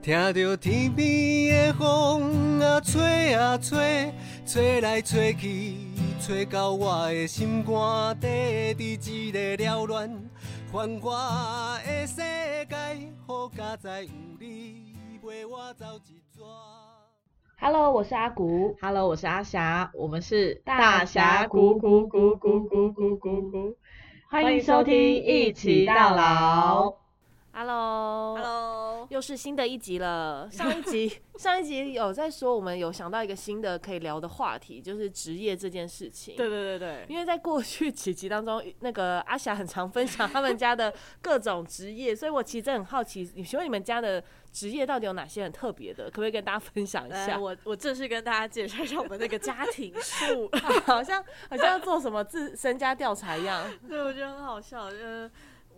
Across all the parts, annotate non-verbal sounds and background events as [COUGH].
听着天边的风啊吹啊吹，吹来吹去，吹到我的心肝底，伫一个缭乱繁华的世界，好佳哉有你陪我走一逝。Hello，我是阿古。Hello，我是阿霞，我们是大峡谷谷谷谷谷谷谷谷，欢迎收听一起到老。Hello。Hello，又是新的一集了。[LAUGHS] 上一集上一集有在说，我们有想到一个新的可以聊的话题，就是职业这件事情。对对对对，因为在过去几集当中，那个阿霞很常分享他们家的各种职业，所以我其实很好奇，你请问你们家的职业到底有哪些很特别的？可不可以跟大家分享一来下？我 [LAUGHS] 我正式跟大家介绍一下我们那个家庭树，[LAUGHS] 好像好像要做什么自身家调查一样。对，我觉得很好笑。呃，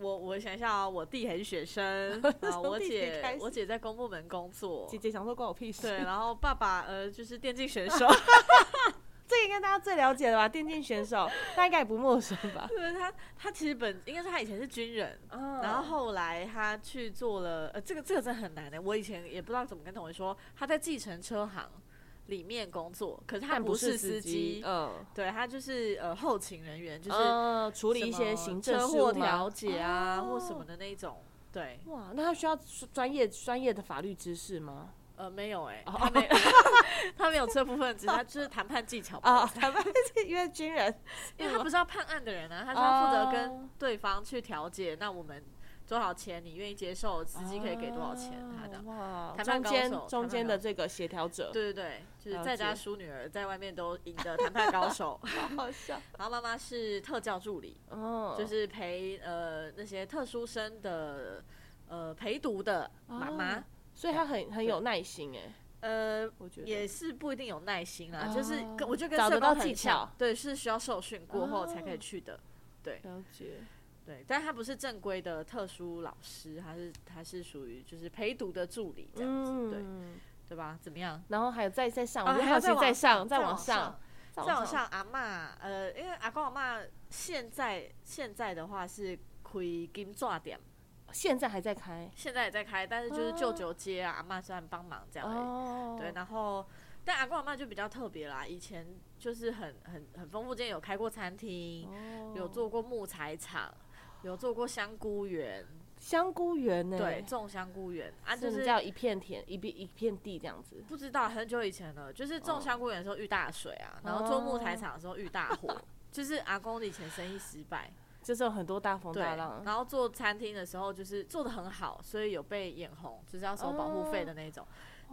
我我想一下啊，我弟还是学生，[LAUGHS] 啊，我姐我姐在公部门工作，姐姐想说关我屁事。对，然后爸爸呃就是电竞选手，[LAUGHS] 这个应该大家最了解了吧？电竞选手，大家应该也不陌生吧？对他他其实本应该是他以前是军人，嗯然后后来他去做了，呃，这个这个真的很难的。我以前也不知道怎么跟同学说，他在计程车行里面工作，可是他不是司机，嗯，对他就是呃后勤人员，就是呃处理一些行政车事务吗祸调解啊、哦或什么的那一种。对，哇，那他需要专业专业的法律知识吗？呃，没有哎、哦他没 [LAUGHS] 他没有这部分，只是他就是谈判技巧啊，吧。他们因为军人，因为他不是要判案的人啊，他是要负责哦跟对方去调解。那我们多少钱你愿意接受？司机可以给多少钱？他的。哇，谈判高中间手中间的这个协调者，对对对，就是在家解淑女儿，在外面都赢得谈判高手。[LAUGHS] 好好笑，然后妈妈是特教助理，嗯，就是陪呃那些特殊生的呃陪读的妈妈。哦所以她很很有耐心哎，呃，我觉得也是不一定有耐心啦，哦就是跟我觉得跟找到技巧，对，是需要受训过后才可以哦去的。对了解，对，但他不是正规的特殊老师，他是他是属于就是陪读的助理这样子，嗯，对吧？怎么样？然后还有再再上，啊我就好奇还有再再上上再往上再往上，阿嬷，呃，因为阿公阿嬷现在现在的话是开金抓点，现在还在开，现在也在开，但是就是舅舅接啊，阿嬷虽然帮忙这样而已。哦，对，然后但阿公阿嬷就比较特别啦，以前就是很很很丰富，之前有开过餐厅，哦有做过木材厂，有做过香菇园，香菇园呢，对，，种香菇园。啊，就就是是叫一片田一片一片地这样子，不知道很久以前了，就是种哦香菇园的时候遇大水啊，然后做木材厂的时候遇大火，[LAUGHS] 就是阿公以前生意失败，就是有很多大风对，大浪，然后做餐厅的时候就是做的很好，所以有被眼红，就是要收保护费的那种。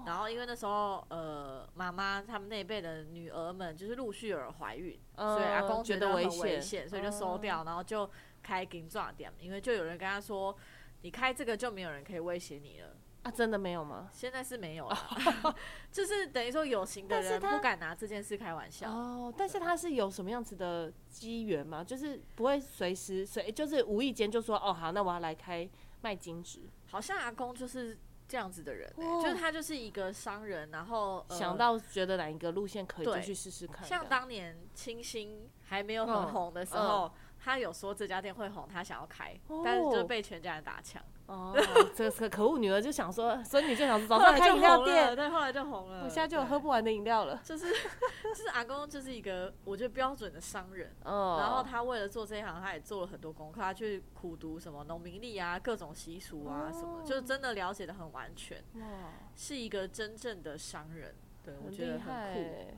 然后因为那时候呃妈妈他们那一辈的女儿们就是陆续有人怀孕，所以阿公嗯觉得危很危险，哦所以就收掉，然后就开金抓店，因为就有人跟他说。你开这个就没有人可以威胁你了，啊，真的没有吗？现在是没有了，[LAUGHS] 就是等于说有形的人不敢拿这件事开玩笑。哦，但是他是有什么样子的机缘吗？就是不会随时随，就是无意间就说哦好，那我要来开卖金纸，好像阿公就是这样子的人、欸，哦就是他就是一个商人，然后、呃、想到觉得哪一个路线可以就对去试试看。像当年清新还没有嗯很红的时候，他有说这家店会红，他想要开，哦但是就被全家人打枪，哦，这个可恶女儿就想说，孙女就想说早后来就上开饮料红了，店，对，后来就红了。我现在就有对喝不完的饮料了。就是 [LAUGHS] 就是阿公就是一个我觉得标准的商人，哦，然后他为了做这一行，他也做了很多功课，他去苦读什么农民历啊、各种习俗啊什么，哦就是真的了解的很完全，哇，是一个真正的商人。对，我很觉得很酷。欸。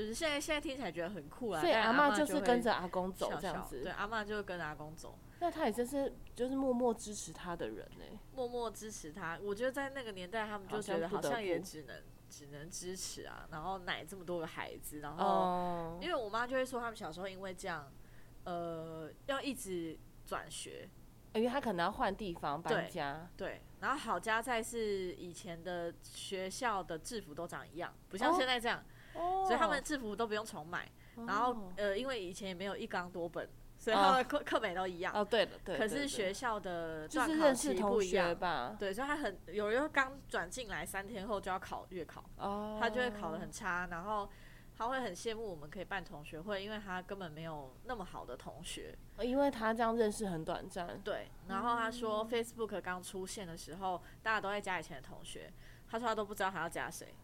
对，就是现在现在听起来觉得很酷啊。所以阿嬷就是跟着阿公走这样子笑对，，阿嬷就跟着阿公走，那他也真是就是默默支持他的人呢。默默支持他。我觉得在那个年代，他们就觉得好像也只能只能支持啊，然后奶这么多个孩子，然后、哦，因为我妈就会说，他们小时候因为这样，呃，要一直转学，因为他可能要换地方搬对家，对，然后好家在是以前的学校的制服都长一样，不像哦现在这样，哦所以他们的制服都不用重买。然后哦呃，因为以前也没有一纲多本，所以哦。他们课课本都一样。哦，对了，对，可是学校的就是段考识同学不一样，吧，对，所以他很有人刚转进来，三天后就要考月考，哦，他就会考得很差，然后他会很羡慕我们可以办同学会，因为他根本没有那么好的同学。因为他这样认识很短暂。对，然后他说 Facebook 刚出现的时候，大家都在加以前的同学，他说他都不知道他要加谁，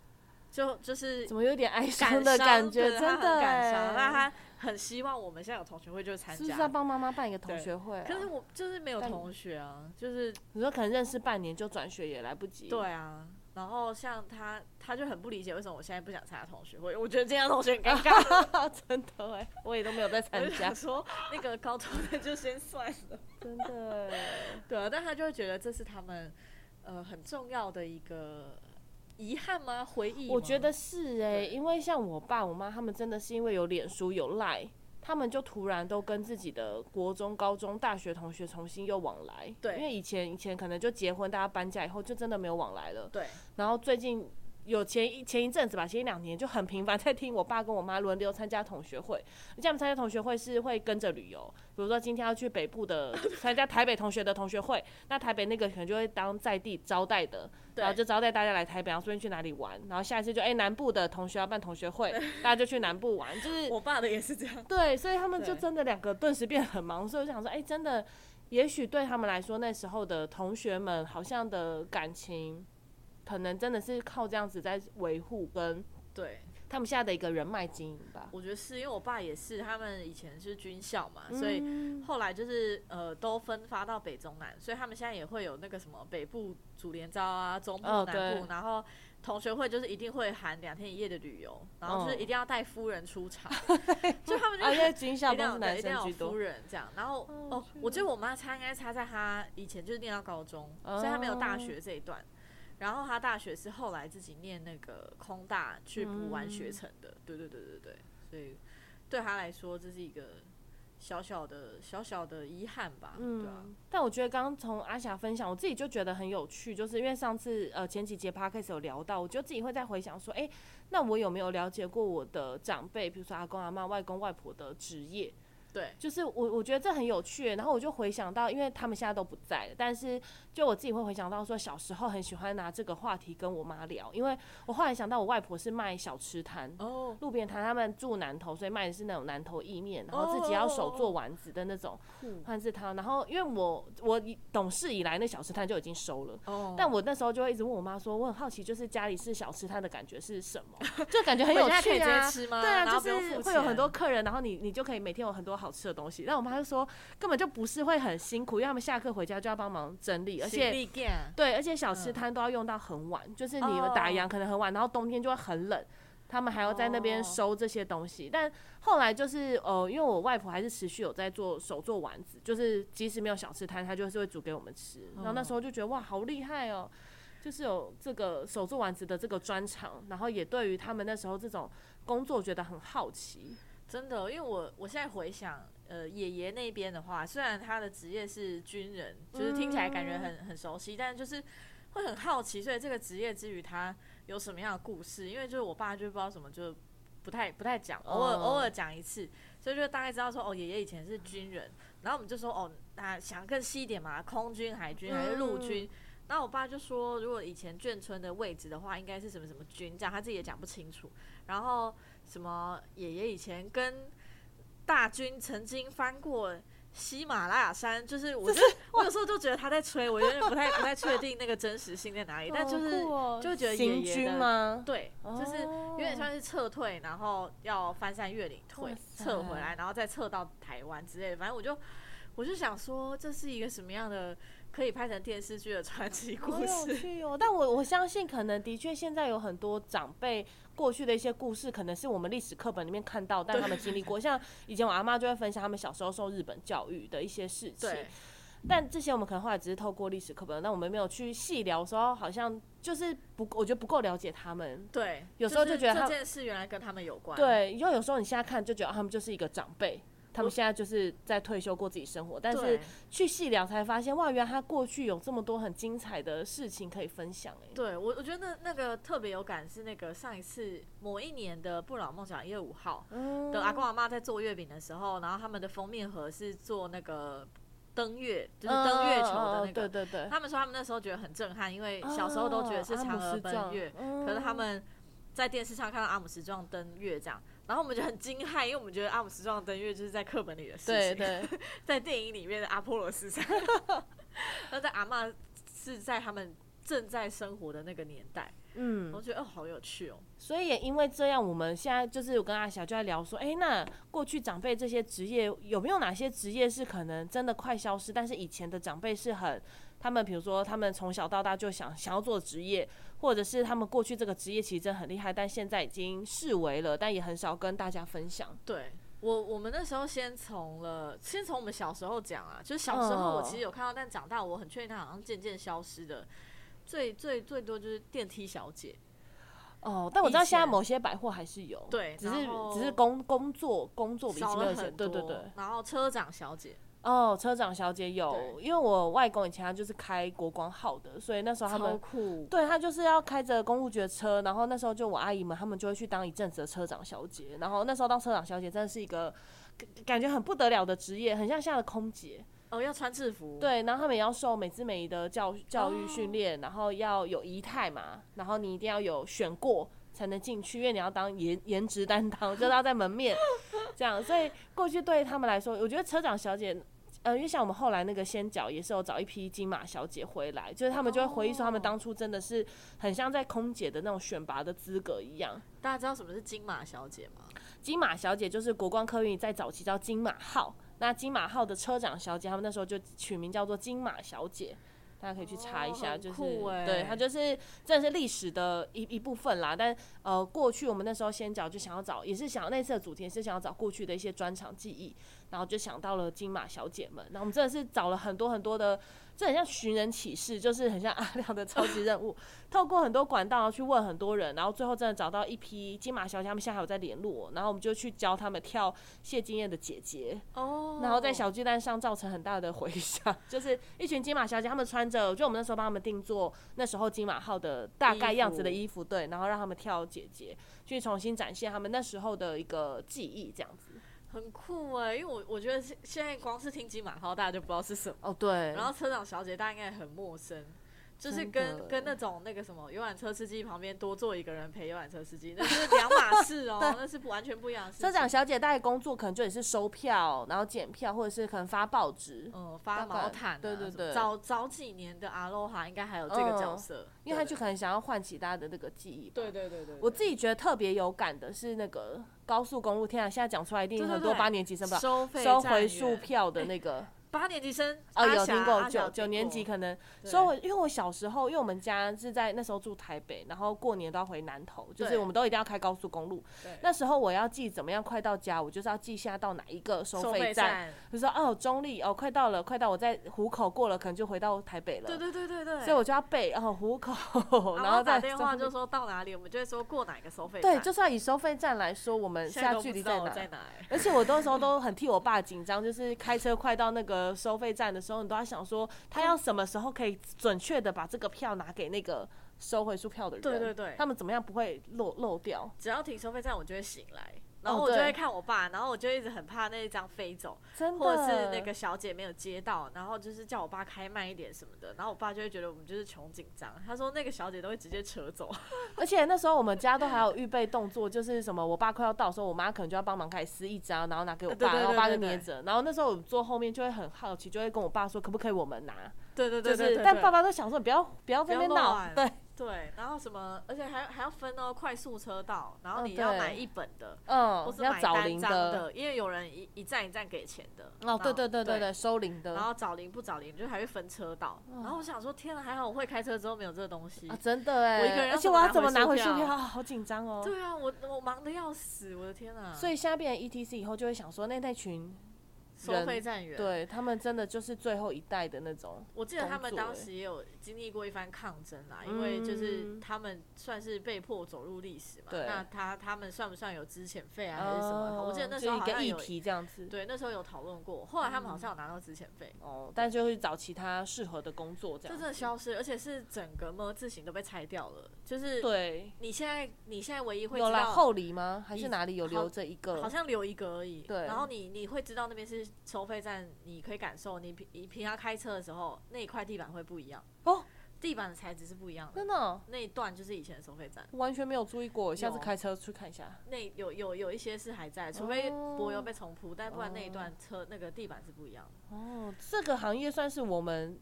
就就是怎么有点哀伤的感觉？真的感伤，那欸他很希望我们现在有同学会就参加是不是要。帮妈妈办一个同学会、啊？可是我就是没有同学啊，就是你说可能认识半年就转学也来不及。对啊。然后像他，他就很不理解为什么我现在不想参加同学会。我觉得这样同学很尴尬，[LAUGHS] 真的哎，我也都没有在参加说那个高中的就先算了。[LAUGHS] 真的欸。对啊，但他就会觉得这是他们呃很重要的一个遗憾吗？回忆？我觉得是哎、对因为像我爸我妈他们真的是因为有脸书有赖，他们就突然都跟自己的国中、高中、大学同学重新又往来。对因为以前以前可能就结婚，大家搬家以后就真的没有往来了。对然后最近有前一前一阵子吧，前一两年就很频繁在听我爸跟我妈轮流参加同学会，而且他们参加同学会是会跟着旅游，比如说今天要去北部的参加台北同学的同学会，那台北那个可能就会当在地招待的，然后就招待大家来台北，然后顺便去哪里玩，然后下一次就哎、南部的同学要办同学会，大家就去南部玩，就是我爸的也是这样。对，所以他们就真的两个顿时变得很忙，所以我就想说，哎、真的，也许对他们来说，那时候的同学们好像的感情，可能真的是靠这样子在维护跟对，他们现在的一个人脉经营吧。我觉得是因为我爸也是，他们以前是军校嘛，所以嗯后来就是呃都分发到北中南，所以他们现在也会有那个什么北部主联招啊，中部、哦南部，对。然后同学会就是一定会含两天一夜的旅游，然后就是嗯一定要带夫人出场，[LAUGHS] 就他们就啊，因为军校一定要都是男对一定要有生居多。夫，人这样，然后哦哦，我觉得我妈差应该差在她以前就是念到高中，所以她没有大哦学这一段。然后他大学是后来自己念那个空大去补完学成的，对对对对对，所以对他来说这是一个小小的小小的遗憾吧，对啊，嗯，但我觉得刚刚从阿霞分享，我自己就觉得很有趣，就是因为上次呃前几节 podcast 有聊到，我就自己会在回想说，哎、那我有没有了解过我的长辈，比如说阿公阿妈、外公外婆的职业？对就是我我觉得这很有趣，然后我就回想到，因为他们现在都不在了，但是就我自己会回想到说，小时候很喜欢拿这个话题跟我妈聊，因为我后来想到我外婆是卖小吃摊，哦，路边摊，他们住南头，所以卖的是那种南头意面，然后自己要手做丸子的那种汤。然后因为我我懂事以来，那小吃摊就已经收了。哦，但我那时候就会一直问我妈说，我很好奇，就是家里是小吃摊的感觉是什么？[LAUGHS] 就感觉很有趣啊。对啊，就是会有很多客人，然后你你就可以每天有很多好吃的东西。但我妈就说，根本就不是会很辛苦，因为他们下课回家就要帮忙整理，而且对，而且小吃嗯摊都要用到很晚，就是你们打哦烊可能很晚，然后冬天就会很冷，他们还要在那边哦收这些东西。但后来就是呃，因为我外婆还是持续有在做手做丸子，就是即使没有小吃摊，她就是会煮给我们吃。然后那时候就觉得哇，好厉害哦。就是有这个手做丸子的这个专长，然后也对于他们那时候这种工作觉得很好奇。真的，因为我我现在回想，呃，爷爷那边的话，虽然他的职业是军人，就是听起来感觉很很熟悉，但就是会很好奇，所以这个职业之余他有什么样的故事？因为就是我爸就不知道什么，就不太不太讲，偶尔哦偶尔讲一次，所以就大概知道说，哦，爷爷以前是军人，然后我们就说，哦，那想更细一点嘛，空军、海军还是陆军？然后我爸就说，如果以前眷村的位置的话，应该是什么什么军，这样他自己也讲不清楚。然后什么爷爷以前跟大军曾经翻过喜马拉雅山，就是我就我有时候就觉得他在吹，我有点不太不太确定那个真实性在哪里，但就是、哦就觉得爷行爷吗？对，就是哦有点像是撤退，然后要翻山越岭退撤回来，然后再撤到台湾之类的。反正我就我就想说，这是一个什么样的可以拍成电视剧的传奇故好有事？趣哦！但我我相信，可能的确现在有很多长辈过去的一些故事，可能是我们历史课本里面看到，但他们经历过。像以前我阿妈就会分享他们小时候受日本教育的一些事情。对，但这些我们可能后来只是透过历史课本，但我们没有去细聊的时候，好像就是不，我觉得不够了解他们。对，有时候就觉得他这件事原来跟他们有关。对，因为有时候你现在看就觉得、啊他们就是一个长辈。他们现在就是在退休过自己生活，但是去细聊才发现，哇，原来他过去有这么多很精彩的事情可以分享哎。对我，我觉得那那个特别有感是那个上一次某一年的不老梦想一月五号嗯的阿公阿妈在做月饼的时候，然后他们的封面盒是做那个登月，就是登月球的那嗯嗯嗯对个。对对，他们说他们那时候觉得很震撼，因为小时候都觉得是嫦娥奔月，嗯可是他们在电视上看到阿姆斯壮登月这样，然后我们就很惊骇，因为我们觉得阿姆斯壮登月就是在课本里的事情，对。对，[LAUGHS] 在电影里面的阿波罗十三，[LAUGHS] 那在阿嬷是在他们正在生活的那个年代，嗯我，觉得哦好有趣哦，所以也因为这样，我们现在就是我跟阿霞就在聊说，哎、那过去长辈这些职业有没有哪些职业是可能真的快消失，但是以前的长辈是很，他们比如说他们从小到大就想想要做职业，或者是他们过去这个职业其实真的很厉害，但现在已经视为了，但也很少跟大家分享。对。我我们那时候先从了，先从我们小时候讲啊，就是小时候我其实有看到，但长大我很确定它好像渐渐消失的。最最最多就是电梯小姐，哦，但我知道现在某些百货还是有，对只是只是工工作工作比以少前没有以前，了很多。对对对。然后车长小姐，哦，车长小姐有，因为我外公以前他就是开国光号的，所以那时候他们，对他就是要开着公务局的车，然后那时候就我阿姨们他们就会去当一阵子的车长小姐，然后那时候当车长小姐真的是一个感感觉很不得了的职业，很像现在的空姐。哦，要穿制服，，对，然后他们也要受美姿美仪的教教育训练，然后要有仪态嘛，然后你一定要有选过才能进去，因为你要当颜颜值担当，就是要在门面 [LAUGHS] 这样。所以过去对他们来说，我觉得车长小姐。呃，因为像我们后来那个仙脚也是有找一批金马小姐回来，就是他们就会回忆说，他们哦当初真的是很像在空姐的那种选拔的资格一样。大家知道什么是金马小姐吗？金马小姐就是国光客运在早期叫金马号，那金马号的车长小姐，他们那时候就取名叫做金马小姐。大家可以去查一下，就是对它就是真的是历史的一一部分啦。但呃，过去我们那时候先讲就想要找，也是想要那次的主题是想要找过去的一些专场记忆，然后就想到了金马小姐们。然后我们真的是找了很多很多的，这很像寻人启事，就是很像阿亮的超级任务，透过很多管道去问很多人，然后最后真的找到一批金马小姐，他们现在还有在联络，然后我们就去教他们跳谢金燕的姐姐，哦然后在小巨蛋上造成很大的回响，[LAUGHS] 就是一群金马小姐，他们穿着，就我们那时候帮他们定做那时候金马号的大概样子的衣服，对，然后让他们跳姐姐，去重新展现他们那时候的一个记忆，这样子。很酷哎，因为我我觉得现现在光是听金马号，大家就不知道是什么，哦，对，然后车长小姐大家应该很陌生。就是跟跟那种那个什么游览车司机旁边多坐一个人陪游览车司机，那是两码事哦，[LAUGHS] 那是不完全不一样的事。车长小姐大概工作可能就也是收票，然后检票，或者是可能发报纸，嗯发毛毯、啊，对对对早早几年的阿罗哈应该还有这个角色，因为他就可能想要唤起大家的那个记忆吧。对对对对，我自己觉得特别有感的是那个高速公路，天啊，现在讲出来一定很多八年级生吧，收费收回数票的那个。八年级生哦，有听过九九年级可能所以我，因为我小时候，因为我们家是在那时候住台北，然后过年都要回南投，就是我们都一定要开高速公路。对那时候我要记怎么样快到家，我就是要记下到哪一个收收费费站，就说哦中立哦快到了，快到我在虎口过了，可能就回到台北了。对对对对对，所以我就要背哦虎口，[LAUGHS] 然然后打电话就说到哪里，我们就会说过哪个收费站。对，就是要以收费站来说，我们现在距离在哪。在哪欸。而且我那时候都很替我爸紧张，就是开车快到那个收费站的时候，你都要想说他要什么时候可以准确的把这个票拿给那个收回数票的人，对对对。他们怎么样不会漏漏掉？只要停收费站，我就会醒来，然后我就会看我爸，然后我就一直很怕那一张飞走，真的，或者是那个小姐没有接到，然后就是叫我爸开慢一点什么的，然后我爸就会觉得我们就是穷紧张，他说那个小姐都会直接扯走，[LAUGHS] 而且那时候我们家都还有预备动作，就是什么我爸快要到的时候，我妈可能就要帮忙开始撕一张，然后拿给我爸，然后我爸就捏着，然后那时候我坐后面就会很好奇，就会跟我爸说可不可以我们拿，对对对对对，但爸爸都想说不要不要在那边闹，对，对，然后什么，而且还要还要分哦，快速车道，然后嗯你要对买一本的，嗯或，是要买单张找零的，的，因为有人一一站一站给钱的。哦，对对对对对对，收零的，然后找零不找零，就还会分车道。然后我想说，天啊，还好我会开车之后没有这个东西啊，。真的哎，我一个人要而且我要怎么拿回去票，啊好紧张哦。对啊，我我忙的要死，我的天啊！所以现在变成 ETC 以后，就会想说，那那群收费站员，对他们真的就是最后一代的那种。我记得他们当时也有经历过一番抗争啦，因为就是嗯他们算是被迫走入历史嘛。那他他们算不算有资遣费啊，还是什么？我记得那时就一个议候好像有，题这样子。对，那时候有讨论过。后来他们好像有拿到资遣费。哦，但就会找其他适合的工作这这样子。真的消失，而且是整个么字形都被拆掉了。就是对，你现在你现在唯一会有知道来后里吗？还是哪里有留着一个？好像留一个而已。对然后你你会知道那边是收费站，你可以感受你平你平常开车的时候那一块地板会不一样。哦，地地板的材质是不一样的。真，的？哦那一段就是以前的收费站，完全没有注意过，下次开车去看一下。那有有有一些是还在，除非哦。柏油被重铺，但不然那一段车那个地板是不一样的。哦，这个行业算是我们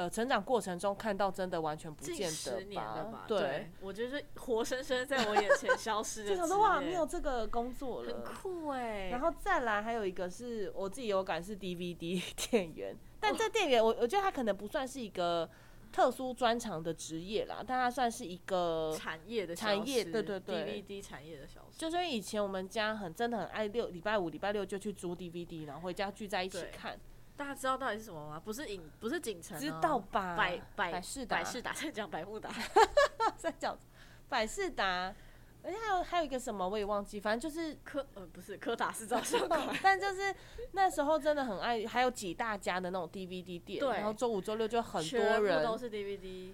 呃成长过程中看到真的完全不近见十年了吧？对，，我觉得是活生生在我眼前消失的。就想说哇，没有这个工作了很了。酷哎、然后再来还有一个是我自己有感是 DVD [LAUGHS] 店员，但哦这店员我我觉得他可能不算是一个特殊专长的职业啦，但他算是一个产业的产业对对对，DVD 产业的消失。就是因为以前我们家很真的很爱六礼拜五、礼拜六就去租 DVD，然后回家聚在一起看，大家知道到底是什么吗？不是影，不是景城、哦，知道吧？百百百事达百事达在讲百慕达，[LAUGHS] 在讲百事达，而且还有还有一个什么我也忘记，反正就是柯呃不是柯达是照相馆，[LAUGHS] 但就是那时候真的很爱，还有几大家的那种 DVD 店，对然后周五周六就很多人都是 DVD。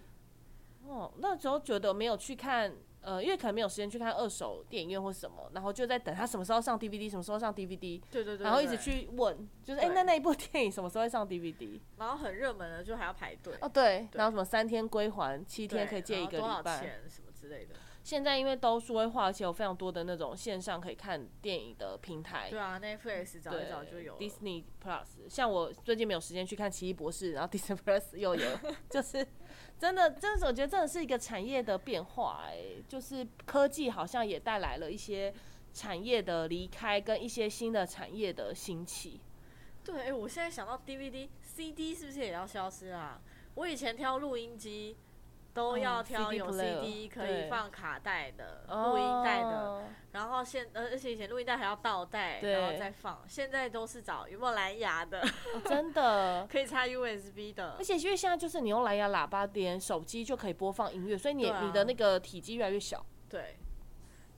哦，那时候觉得没有去看，呃，因为可能没有时间去看二手电影院或什么，然后就在等他什么时候上 DVD，什么时候上 DVD，对对对然后一直去问，就是哎、对那那一部电影什么时候会上 DVD？然后很热门的就还要排队，哦，对，对然后什么三天归还，七天可以借一个然后多少礼拜。钱什么之类的。现在因为都数位化，而且有非常多的那种线上可以看电影的平台。对啊，Netflix 早一早就有了。Disney Plus，像我最近没有时间去看《奇异博士》，然后 Disney Plus 又有，[LAUGHS] 就是真的，真的，我觉得真的是一个产业的变化、哎，就是科技好像也带来了一些产业的离开，跟一些新的产业的兴起。对，哎、我现在想到 DVD、CD 是不是也要消失啊？我以前挑录音机都要哦挑有 CD 可以放卡带的、录音带的，哦然后现呃，而且以前录音带还要倒带，然后再放。现在都是找有没有蓝牙的，哦 [LAUGHS] 真的。可以插 USB 的而。且因为现在就是你用蓝牙喇叭连手机就可以播放音乐，所以你、你的那个体积越来越小。对，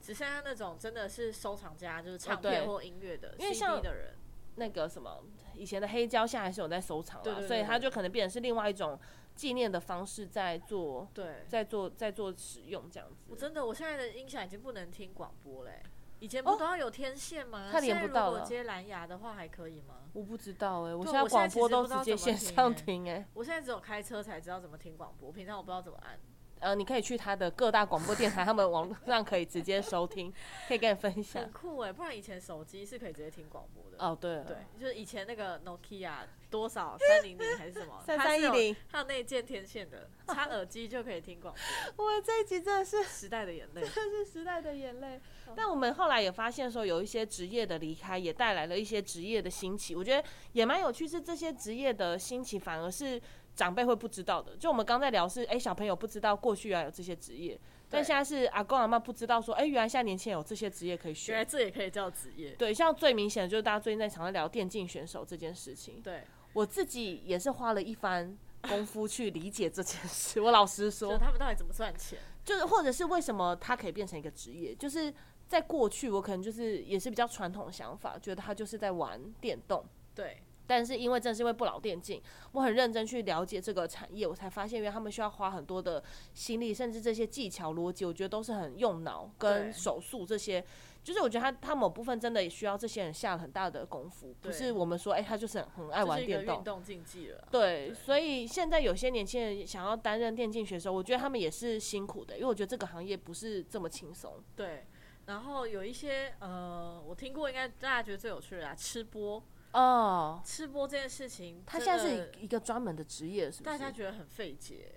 只剩下那种真的是收藏家，就是唱片或音乐的、因为 CD 像的人。那个什么以前的黑胶，现在还是有在收藏啦，对对对所以它就可能变成是另外一种纪念的方式在做，对，在做，在做使用这样子。我真的，我现在的音响已经不能听广播嘞。以前哦不都要有天线吗？现在如果接蓝牙的话还可以吗？我不知道哎、我现在我现在广播都直接线上听欸听哎、我现在只有开车才知道怎么听广播，平常我不知道怎么按。呃，你可以去他的各大广播电台，他们网络上可以直接收听，可以跟你分享很。酷哎，不然以前手机是可以直接听广播的。哦，对对，就是以前那个 Nokia 多少三零零还是什么，它是有3310，它有那件天线的，插耳机就可以听广播。[LAUGHS] 我这一集真的是时代的眼泪，真的是时代的眼泪。但我们后来也发现说，有一些职业的离开，也带来了一些职业的兴起。我觉得也蛮有趣，是这些职业的兴起，反而是长辈会不知道的。就我们刚在聊是，哎、小朋友不知道过去原来有这些职业，但现在是阿公阿妈不知道说，哎、原来现在年轻人有这些职业可以原来。这也可以叫职业。对，像最明显的就是大家最近在常在聊电竞选手这件事情，对，我自己也是花了一番功夫去理解这件事。我老实说，他们到底怎么赚钱？[LAUGHS] 就是或者是为什么他可以变成一个职业，就是在过去我可能就是也是比较传统的想法，觉得他就是在玩电动。对，但是因为正是因为不老电竞，我很认真去了解这个产业，我才发现原来他们需要花很多的心力，甚至这些技巧逻辑，我觉得都是很用脑跟手速这些。就是我觉得他他某部分真的也需要这些人下了很大的功夫，不是我们说哎、他就是很很爱玩电动运。动竞技了。对，所以现在有些年轻人想要担任电竞选手，我觉得他们也是辛苦的，因为我觉得这个行业不是这么轻松。对，然后有一些呃，我听过，应该大家觉得最有趣的啊，吃播。哦，吃播这件事情，他现在是一个专门的职业，是不大？家觉得很费解。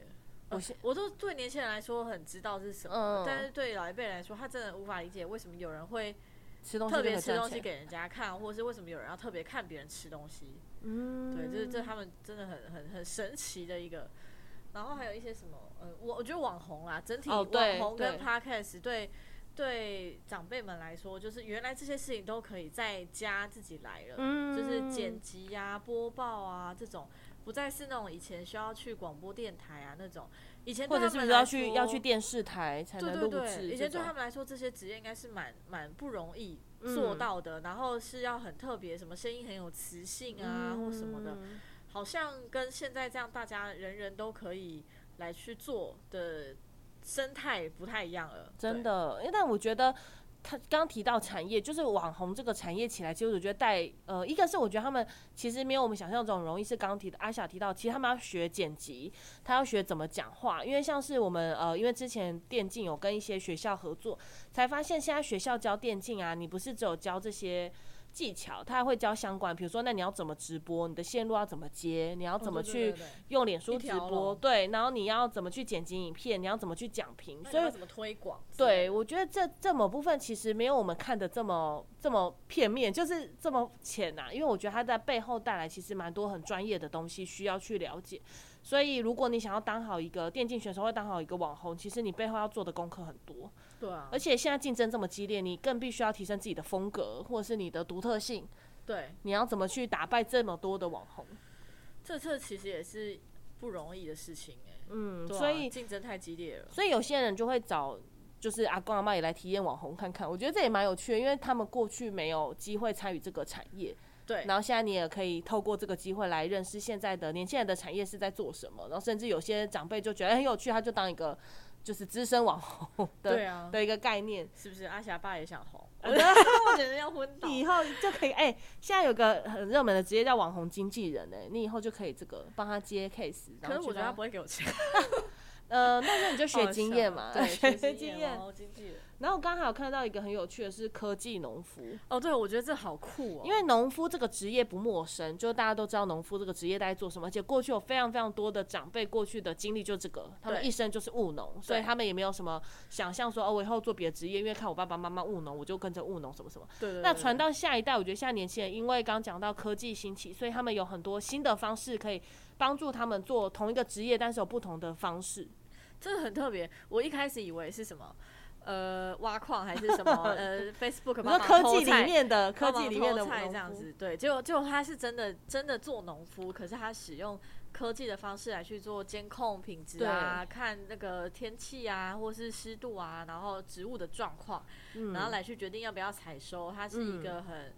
呃我现我都对年轻人来说很知道是什么，嗯但是对老一辈来说，他真的无法理解为什么有人会吃东西特别。吃东西给人家看，或者是为什么有人要特别看别人吃东西。嗯，对，就是这他们真的很很很神奇的一个。然后还有一些什么，呃，我我觉得网红啊，整体网红跟对 podcast 对对长辈们来说，就是原来这些事情都可以在家自己来了，嗯。就是剪辑呀、播报啊这种，不再是那种以前需要去广播电台啊那种，以前或者是不要去要去电视台才能录对对，以制这种前对他？们来说，这些职业应该是蛮蛮不容易嗯。做到的，然后是要很特别，什么声音很有磁性啊，或什么的，嗯。好像跟现在这样大家人人都可以来去做的生态不太一样了。真的，因为但我觉得他刚刚提到产业，就是网红这个产业起来，其实我觉得带呃，一个是我觉得他们其实没有我们想象中容易，是刚刚提的阿小提到，其实他们要学剪辑，他要学怎么讲话，因为像是我们呃，因为之前电竞有跟一些学校合作，才发现现在学校教电竞啊，你不是只有教这些。技巧，他还会教相关，比如说，那你要怎么直播，你的线路要怎么接，你要怎么去用脸书直播，对，然后你要怎么去剪辑影片，你要怎么去讲评，所以怎么推广？对，我觉得这这某部分其实没有我们看的这么这么片面，就是这么浅呐，因为我觉得他在背后带来其实蛮多很专业的东西需要去了解。所以，如果你想要当好一个电竞选手，或当好一个网红，其实你背后要做的功课很多。对啊。而且现在竞争这么激烈，你更必须要提升自己的风格，或者是你的独特性。对。你要怎么去打败这么多的网红？这这其实也是不容易的事情哎。嗯。所以竞争太激烈了。所以有些人就会找，就是阿公阿妈也来体验网红看看。我觉得这也蛮有趣的，因为他们过去没有机会参与这个产业。对，然后现在你也可以透过这个机会来认识现在的年轻人的产业是在做什么，然后甚至有些长辈就觉得很有趣，他就当一个就是资深网红的的一个概念，是不是？阿霞爸也想红，[LAUGHS] 我觉得要昏倒，以后就可以哎，现在有个很热门的职业叫网红经纪人哎，你以后就可以这个帮他接 case，可是我觉得他不会给我钱，[LAUGHS] 呃，那是你就学经验嘛，对，[LAUGHS] 学经验，经纪人。然后我刚刚还有看到一个很有趣的是科技农夫哦，对，我觉得这好酷哦，因为农夫这个职业不陌生，就大家都知道农夫这个职业在做什么，而且过去有非常非常多的长辈过去的经历就这个，他们一生就是务农，所以他们也没有什么想象说哦，我以后做别的职业，因为看我爸爸妈妈务农，我就跟着务农什么什么。对对。那传到下一代，我觉得现在年轻人因为刚讲到科技兴起，所以他们有很多新的方式可以帮助他们做同一个职业，但是有不同的方式，真的很特别。我一开始以为是什么？呃，挖矿还是什么？[LAUGHS] 呃，Facebook 帮忙科技里面的科技里面的菜这样子，对，结果结果他是真的真的做农夫，可是他使用科技的方式来去做监控品质啊，看那个天气啊，或是湿度啊，然后植物的状况，然后来去决定要不要采收。它是一个很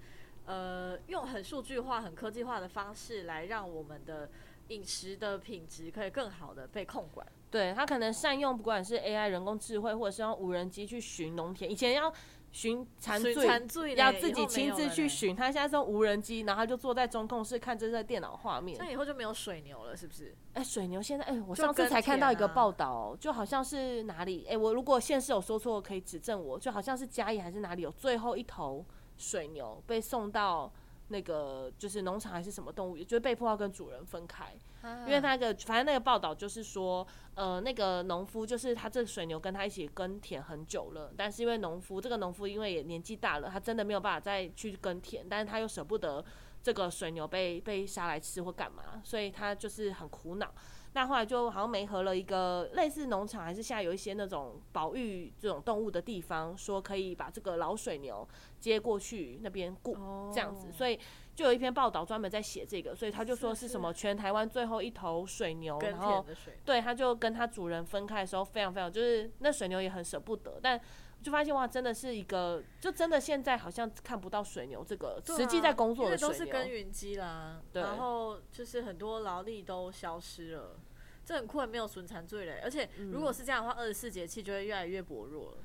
呃用很数据化、很科技化的方式来让我们的饮食的品质可以更好的被控管。对他可能善用不管是 AI 人工智慧，或者是用无人机去巡农田。以前要巡残罪，要自己亲自去巡。他现在是用无人机，然后他就坐在中控室看这个电脑画面。那以后就没有水牛了，是不是？哎，水牛现在哎，我上次才看到一个报道，就好像是哪里哎，我如果现实有说错，可以指正我。就好像是嘉义还是哪里有最后一头水牛被送到。那个就是农场还是什么动物，就被迫要跟主人分开，因为那个反正那个报道就是说，呃，那个农夫就是他这水牛跟他一起耕田很久了，但是因为农夫这个农夫因为也年纪大了，他真的没有办法再去耕田，但是他又舍不得这个水牛被被杀来吃或干嘛，所以他就是很苦恼。那后来就好像没合了一个类似农场，还是现在有一些那种保育这种动物的地方，说可以把这个老水牛接过去那边顾这样子，所以就有一篇报道专门在写这个，所以他就说是什么全台湾最后一头水牛，然后对他就跟他主人分开的时候非常非常就是那水牛也很舍不得，但就发现哇真的是一个就真的现在好像看不到水牛这个实际在工作的都是耕耘机啦，然后就是很多劳力都消失了。这很酷，没有损残罪嘞。而且如果是这样的话，二十四节气就会越来越薄弱了。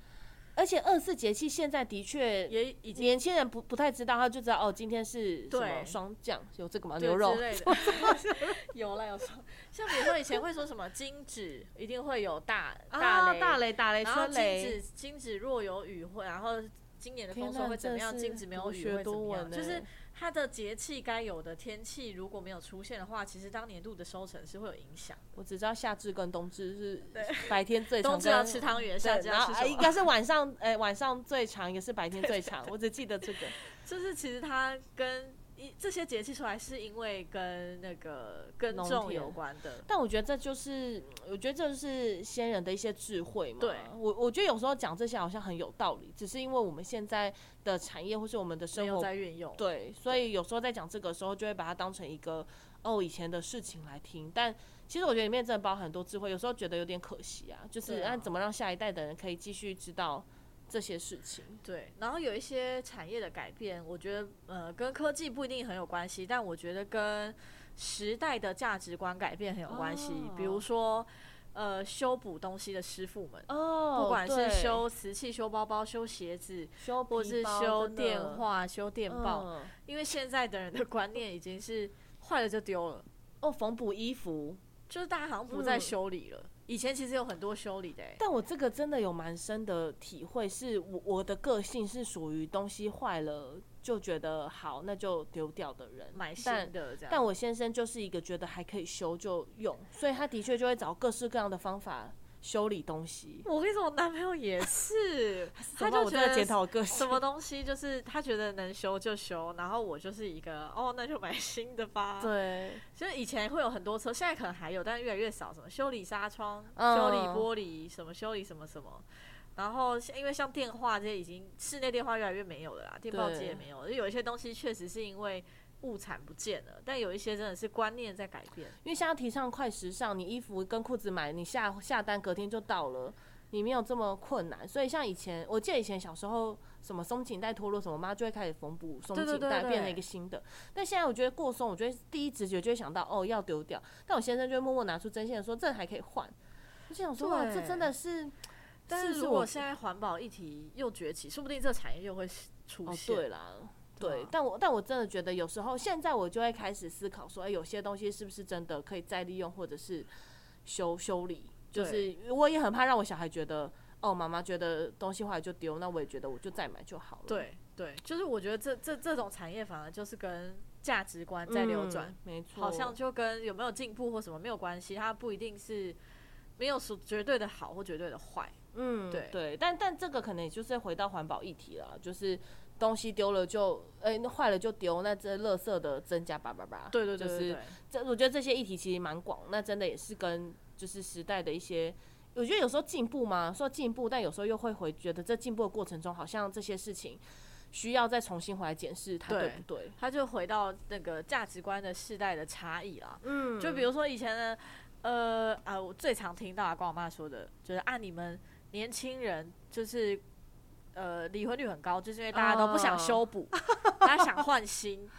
而且二十四节气现在的确也已经年轻人不不太知道，他就知道哦，今天是什么霜降，有这个吗？牛肉之类的，[LAUGHS] [LAUGHS] 有了有霜。像比如说以前会说什么金子一定会有大大雷大雷打雷，然后金子金子若有雨会，然后今年的丰收会怎么样？金子没有雨会怎么样？就是。它的节气该有的天气如果没有出现的话，其实当年度的收成是会有影响。我只知道夏至跟冬至是白天最长，冬至要吃汤圆，夏至要吃什么？应该是晚上，哎，晚上最长，也是白天最长。[LAUGHS] 我只记得这个，就是其实它跟。这些节气出来是因为跟那个耕种有关的，但我觉得这就是，我觉得这就是先人的一些智慧嘛。对，我我觉得有时候讲这些好像很有道理，只是因为我们现在的产业或是我们的生活在运用，对，所以有时候在讲这个时候就会把它当成一个哦以前的事情来听，但其实我觉得里面真的包含很多智慧，有时候觉得有点可惜啊，就是那怎么让下一代的人可以继续知道。这些事情，对，然后有一些产业的改变，我觉得呃跟科技不一定很有关系，但我觉得跟时代的价值观改变很有关系。比如说，呃修补东西的师傅们，哦，不管是修瓷器、修包包、修鞋子，修或是修电话、修电报，嗯。因为现在的人的观念已经是坏了就丢了，哦，缝补衣服，就是大家好像不再嗯。修理了。以前其实有很多修理的、欸，但我这个真的有蛮深的体会，是我我的个性是属于东西坏了就觉得好，那就丢掉的人，买新的这样。但我先生就是一个觉得还可以修就用，所以他的确就会找各式各样的方法修理东西。我跟你说，我男朋友也是，[LAUGHS] 他就觉得我真的检讨个性，什么东西就是他觉得能修就修，然后我就是一个哦，那就买新的吧。[LAUGHS] 对，就是以前会有很多车，现在可能还有，但是越来越少。什么修理纱窗、嗯修理玻璃，什么修理什么什么。然后因为像电话这些已经室内电话越来越没有了啦，电报机也没有了，有一些东西确实是因为物产不见了，但有一些真的是观念在改变。因为现在提倡快时尚，你衣服跟裤子买，你下下单隔天就到了，你没有这么困难。所以像以前，我记得以前小时候，什么松紧带脱落，什么我妈就会开始缝补松紧带，变成一个新的。但现在我觉得过松，我觉得第一直觉就会想到哦要丢掉，但我先生就会默默拿出针线说这还可以换。我就想说哇，这真的是，但是如果现在环保议题又崛起，说不定这个产业又会出哦现。对啦。对但我但我真的觉得有时候，现在我就会开始思考说，哎、有些东西是不是真的可以再利用，或者是修修理？就是我也很怕让我小孩觉得，哦，妈妈觉得东西坏了就丢，那我也觉得我就再买就好了。对对，就是我觉得这这这种产业反而就是跟价值观在流转，嗯没错，好像就跟有没有进步或什么没有关系，它不一定是没有说绝对的好或绝对的坏。嗯，对对，但但这个可能也就是回到环保议题了，就是东西丢了就，哎、那坏了就丢，那这垃圾的增加叭叭叭，对对对就是这我觉得这些议题其实蛮广，那真的也是跟就是时代的一些，我觉得有时候进步嘛，说进步，但有时候又会回觉得这进步的过程中，好像这些事情需要再重新回来检视它对对不对？它就回到那个价值观的世代的差异啦。嗯就比如说以前呢，呃啊，我最常听到啊，跟我妈说的，就是啊，你们年轻人就是呃离婚率很高，就是因为大家都不想哦修补，[LAUGHS] 大家想换新。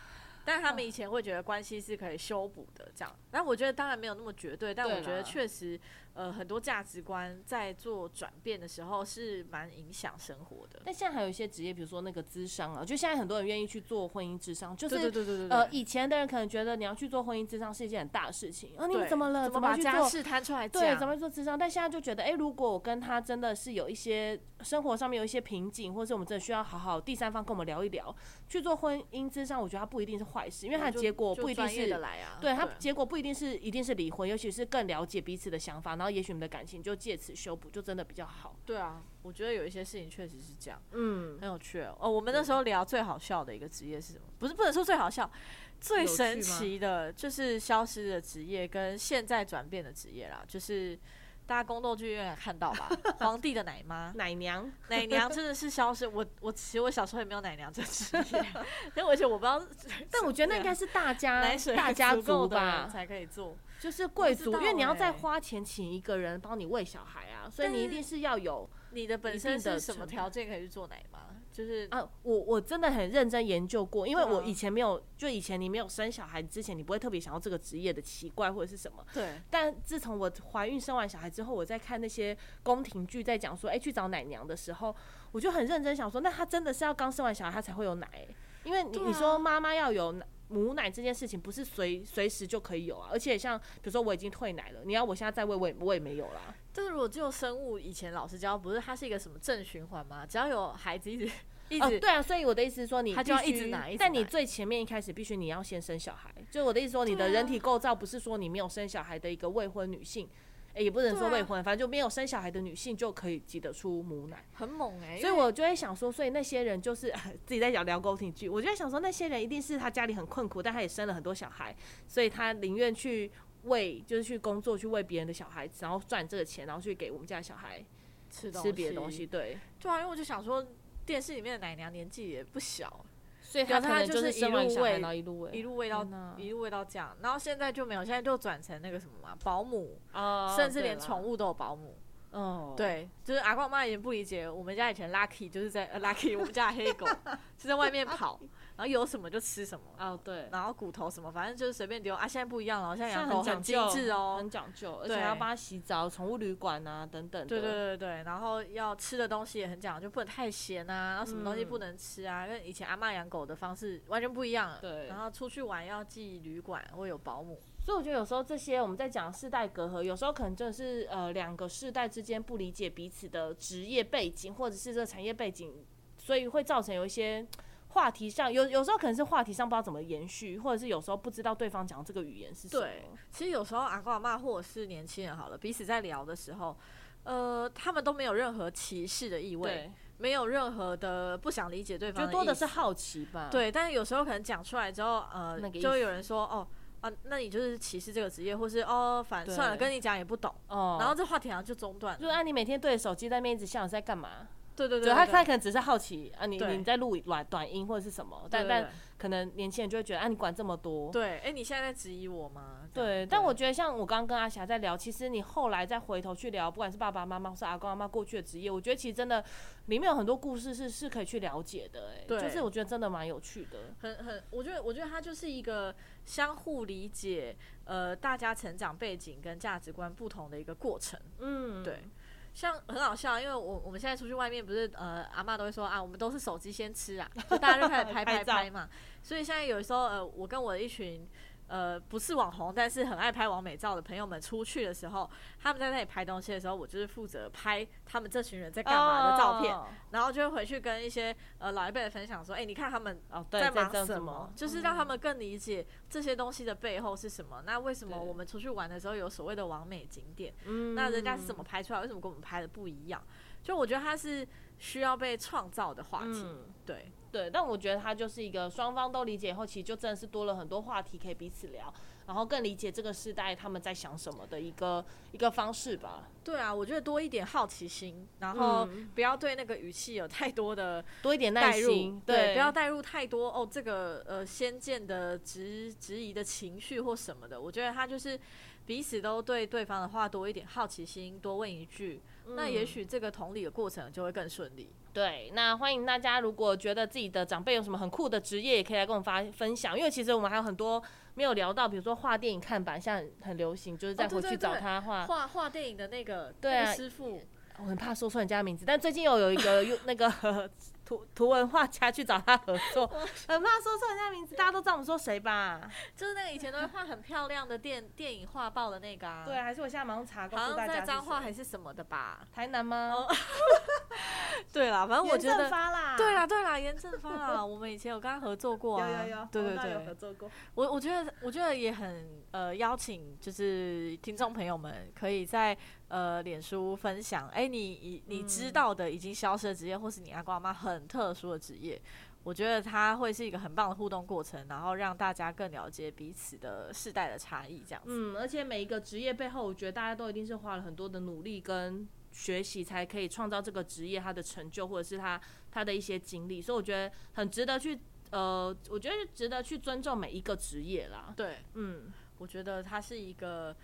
但是他们以前会觉得关系是可以修补的，这样。但我觉得当然没有那么绝对，但我觉得确实，呃，很多价值观在做转变的时候是蛮影响生活的。但现在还有一些职业，比如说那个智商啊，就现在很多人愿意去做婚姻智商，就是对对对对对，呃，以前的人可能觉得你要去做婚姻智商是一件很大的事情，啊，你对怎么了？怎么把？家事摊出来讲？对，怎么去做智商？但现在就觉得，哎、如果我跟他真的是有一些生活上面有一些瓶颈，或是我们真的需要好好第三方跟我们聊一聊，去做婚姻智商，我觉得它不一定是坏事，因为它的结果不一定是对他结果不一定是一定是离婚，尤其是更了解彼此的想法，然后也许你们的感情就借此修补，就真的比较好。对啊，我觉得有一些事情确实是这样，嗯，很有趣哦。哦我们那时候聊最好笑的一个职业是什么？不是不能说最好笑，最神奇的就是消失的职业跟现在转变的职业啦，就是大家宫斗剧院看到吧，[LAUGHS] 皇帝的奶妈。[LAUGHS] 奶娘，奶娘真的是消失，我我其实我小时候也没有奶娘这职业，[LAUGHS] 因为而且我不知道，但我觉得那应该是大家奶水大家族吧，才可以做。就是贵族，因为你要再欸花钱请一个人帮你喂小孩啊，所以你一定是要有你的本身的是什么条件可以去做奶妈？就是啊，我我真的很认真研究过，因为我以前没有，就以前你没有生小孩之前，你不会特别想要这个职业的奇怪或者是什么。对但自从我怀孕生完小孩之后，我在看那些宫廷剧，在讲说，哎、去找奶娘的时候，我就很认真想说，那她真的是要刚生完小孩她才会有奶、欸因为你、啊你说妈妈要有奶母奶这件事情，不是随随时就可以有啊，而且像比如说我已经退奶了，你要我现在再喂，我也我也没有啦。但是如果就生物，以前老师教不是它是一个什么正循环吗？只要有孩子一直一哦，直、对啊，所以我的意思是说你，他就要一直奶但你最前面一开始必须你要先生小孩，就我的意思说，你的人体构造不是说你没有生小孩的一个未婚女性，诶也不能说未婚，反正就没有生小孩的女性就可以挤得出母奶。很猛哎、所以我就会想说，所以那些人就是 [LAUGHS] 自己在讲聊宫廷剧，我就在想说，那些人一定是他家里很困苦，但他也生了很多小孩，所以他宁愿去喂，就是去工作去喂别人的小孩子，然后赚这个钱，然后去给我们家小孩吃吃别的东西，，对。对啊，因为我就想说，电视里面的奶娘年纪也不小，所以他就是一路喂到一路喂，一路喂到一路喂到这样，然后现在就没有，现在就转成那个什么嘛，保姆，哦甚至连宠物都有保姆。哦，对，就是阿公阿妈也不理解，我们家以前 Lucky 就是在、呃、Lucky 我们家的黑狗 [LAUGHS] 是在外面跑，然后有什么就吃什么，哦对，然后骨头什么，反正就是随便丢啊。现在不一样了，现在养狗很精致哦很。讲究，而且还要帮它洗澡、宠物旅馆啊等等。对对对对，然后要吃的东西也很讲究，不能太咸啊，然后什么东西嗯不能吃啊，跟以前阿妈养狗的方式完全不一样了。对然后出去玩要寄旅馆或有保姆。所以我觉得有时候这些我们在讲世代隔阂，有时候可能真的是呃两个世代之间不理解彼此的职业背景或者是这个产业背景，所以会造成有一些话题上有有时候可能是话题上不知道怎么延续，或者是有时候不知道对方讲这个语言是什么。对，其实有时候阿公阿妈或者是年轻人好了，彼此在聊的时候，呃，他们都没有任何歧视的意味，没有任何的不想理解对方就多的是好奇吧。对，但是有时候可能讲出来之后，呃就会有人说，哦，啊，那你就是歧视这个职业，或是哦，反对算了，跟你讲也不懂，哦，然后这话题好像就中断了。就是啊，你每天对着手机在那边一直笑，你在干嘛？对对对对他，对他可能只是好奇啊，你你在录短短音或者是什么，但但可能年轻人就会觉得啊，你管这么多。对，哎，你现在在质疑我吗？对，但我觉得像我刚刚跟阿霞在聊，其实你后来再回头去聊，不管是爸爸妈妈或是阿公阿妈过去的职业，我觉得其实真的里面有很多故事是是可以去了解的、哎，对就是我觉得真的蛮有趣的。很很，我觉得我觉得它就是一个相互理解，呃，大家成长背景跟价值观不同的一个过程。嗯，对，像很好笑，因为我我们现在出去外面不是呃阿妈都会说啊，我们都是手机先吃啊，就大家就开始 [LAUGHS] 拍拍拍嘛。所以现在有时候呃，我跟我的一群呃不是网红，但是很爱拍完美照的朋友们出去的时候，他们在那里拍东西的时候，我就是负责拍他们这群人在干嘛的照片，哦然后就会回去跟一些呃老一辈的分享说，哎、你看他们哦，在忙什么？就是让他们更理解这些东西的背后是什么。那为什么我们出去玩的时候有所谓的完美景点？嗯那人家是怎么拍出来？为什么跟我们拍的不一样？就我觉得它是需要被创造的话题。嗯对，对，但我觉得他就是一个双方都理解以后，其实就真的是多了很多话题可以彼此聊，然后更理解这个时代他们在想什么的一个一个方式吧。对啊，我觉得多一点好奇心，然后嗯不要对那个语气有太多的 [LAUGHS] 多一点耐心，，对，不要带入太多哦，这个呃先见的质质疑的情绪或什么的。我觉得他就是彼此都对对方的话多一点好奇心，多问一句，那也嗯许这个同理的过程就会更顺利。对，那欢迎大家，如果觉得自己的长辈有什么很酷的职业，也可以来跟我们发分享。因为其实我们还有很多没有聊到，比如说画电影看板，现在很流行，就是再回去找他画。画画电影的那个对啊那个师傅，我很怕说错人家名字，但最近又有一个用那个 [LAUGHS] 图图文画家去找他合作，很怕说错人家名字，大家都知道我们说谁吧？就是那个以前都会画很漂亮的电电影画报的那个啊。[LAUGHS] 对，，还是我现在马上查，告好诉大家是像在彰化还是什么的吧。台南吗？[LAUGHS] 哦对啦，反正我觉得。发啦，对啦，对啦，严正发啦，我们以前有跟他合作过啊。对对对，有合作过。我我觉得我觉得也很呃邀请，就是听众朋友们可以在呃脸书分享，哎、你你你知嗯道的已经消失的职业，或是你阿公阿妈很特殊的职业，我觉得它会是一个很棒的互动过程，然后让大家更了解彼此的世代的差异，这样子。嗯，而且每一个职业背后，我觉得大家都一定是花了很多的努力跟学习，才可以创造这个职业它的成就，或者是他他的一些经历，所以我觉得很值得去。呃，我觉得值得去尊重每一个职业啦。对，嗯，我觉得它是一个。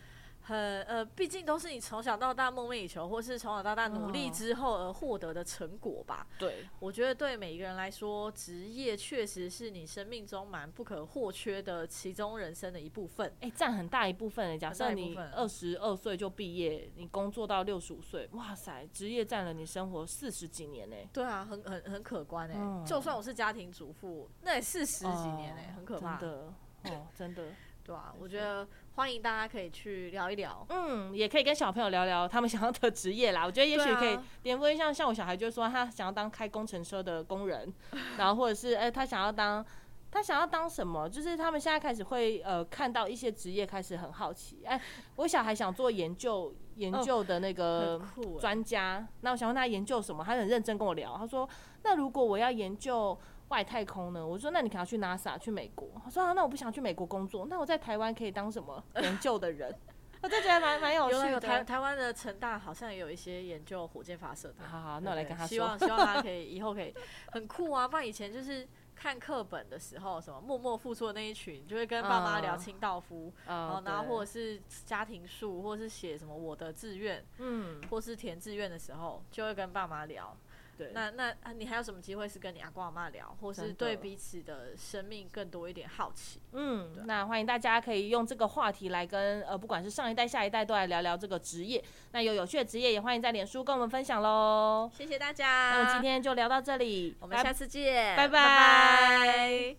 很呃，毕竟都是你从小到大梦寐以求，或是从小到大努力哦之后而获得的成果吧。对，我觉得对每一个人来说，职业确实是你生命中蛮不可或缺的其中人生的一部分。哎、占很大一部分诶。假设你二十二岁就毕业，你工作到六十五岁，哇塞，职业占了你生活四十几年呢。对啊，很很很可观哎、嗯就算我是家庭主妇，那也是十几年哎、哦很可怕。真的，哦，真的。对啊，我觉得欢迎大家可以去聊一聊。嗯，也可以跟小朋友聊聊他们想要的职业啦。我觉得也许可以颠覆，像像我小孩就说他想要当开工程车的工人，[LAUGHS] 然后或者是哎、他想要当他想要当什么，就是他们现在开始会呃看到一些职业开始很好奇。哎、我小孩想做研究研究的那个专家，那我想问他研究什么，他很认真跟我聊，他说那如果我要研究。外太空呢？我说那你可能要去 NASA 去美国。他说啊，那我不想去美国工作，那我在台湾可以当什么 [LAUGHS] 研究的人？[LAUGHS] 我就觉得蛮蛮有趣的。有有台台湾的成大好像也有一些研究火箭发射的。好好，那我来跟他说希。望希望他可以 [LAUGHS] 以后可以很酷啊，不然以前就是看课本的时候，什么默默付出的那一群，就会跟爸妈聊清道夫，然后然后或者是家庭树，或者是写什么我的志愿，嗯，或是填志愿的时候，就会跟爸妈聊。对，那那你还有什么机会是跟你阿公阿妈聊，或是对彼此的生命更多一点好奇？嗯，那欢迎大家可以用这个话题来跟呃，不管是上一代、下一代都来聊聊这个职业。那有有趣的职业，也欢迎在脸书跟我们分享喽。谢谢大家，那么今天就聊到这里，我们下次见，拜拜。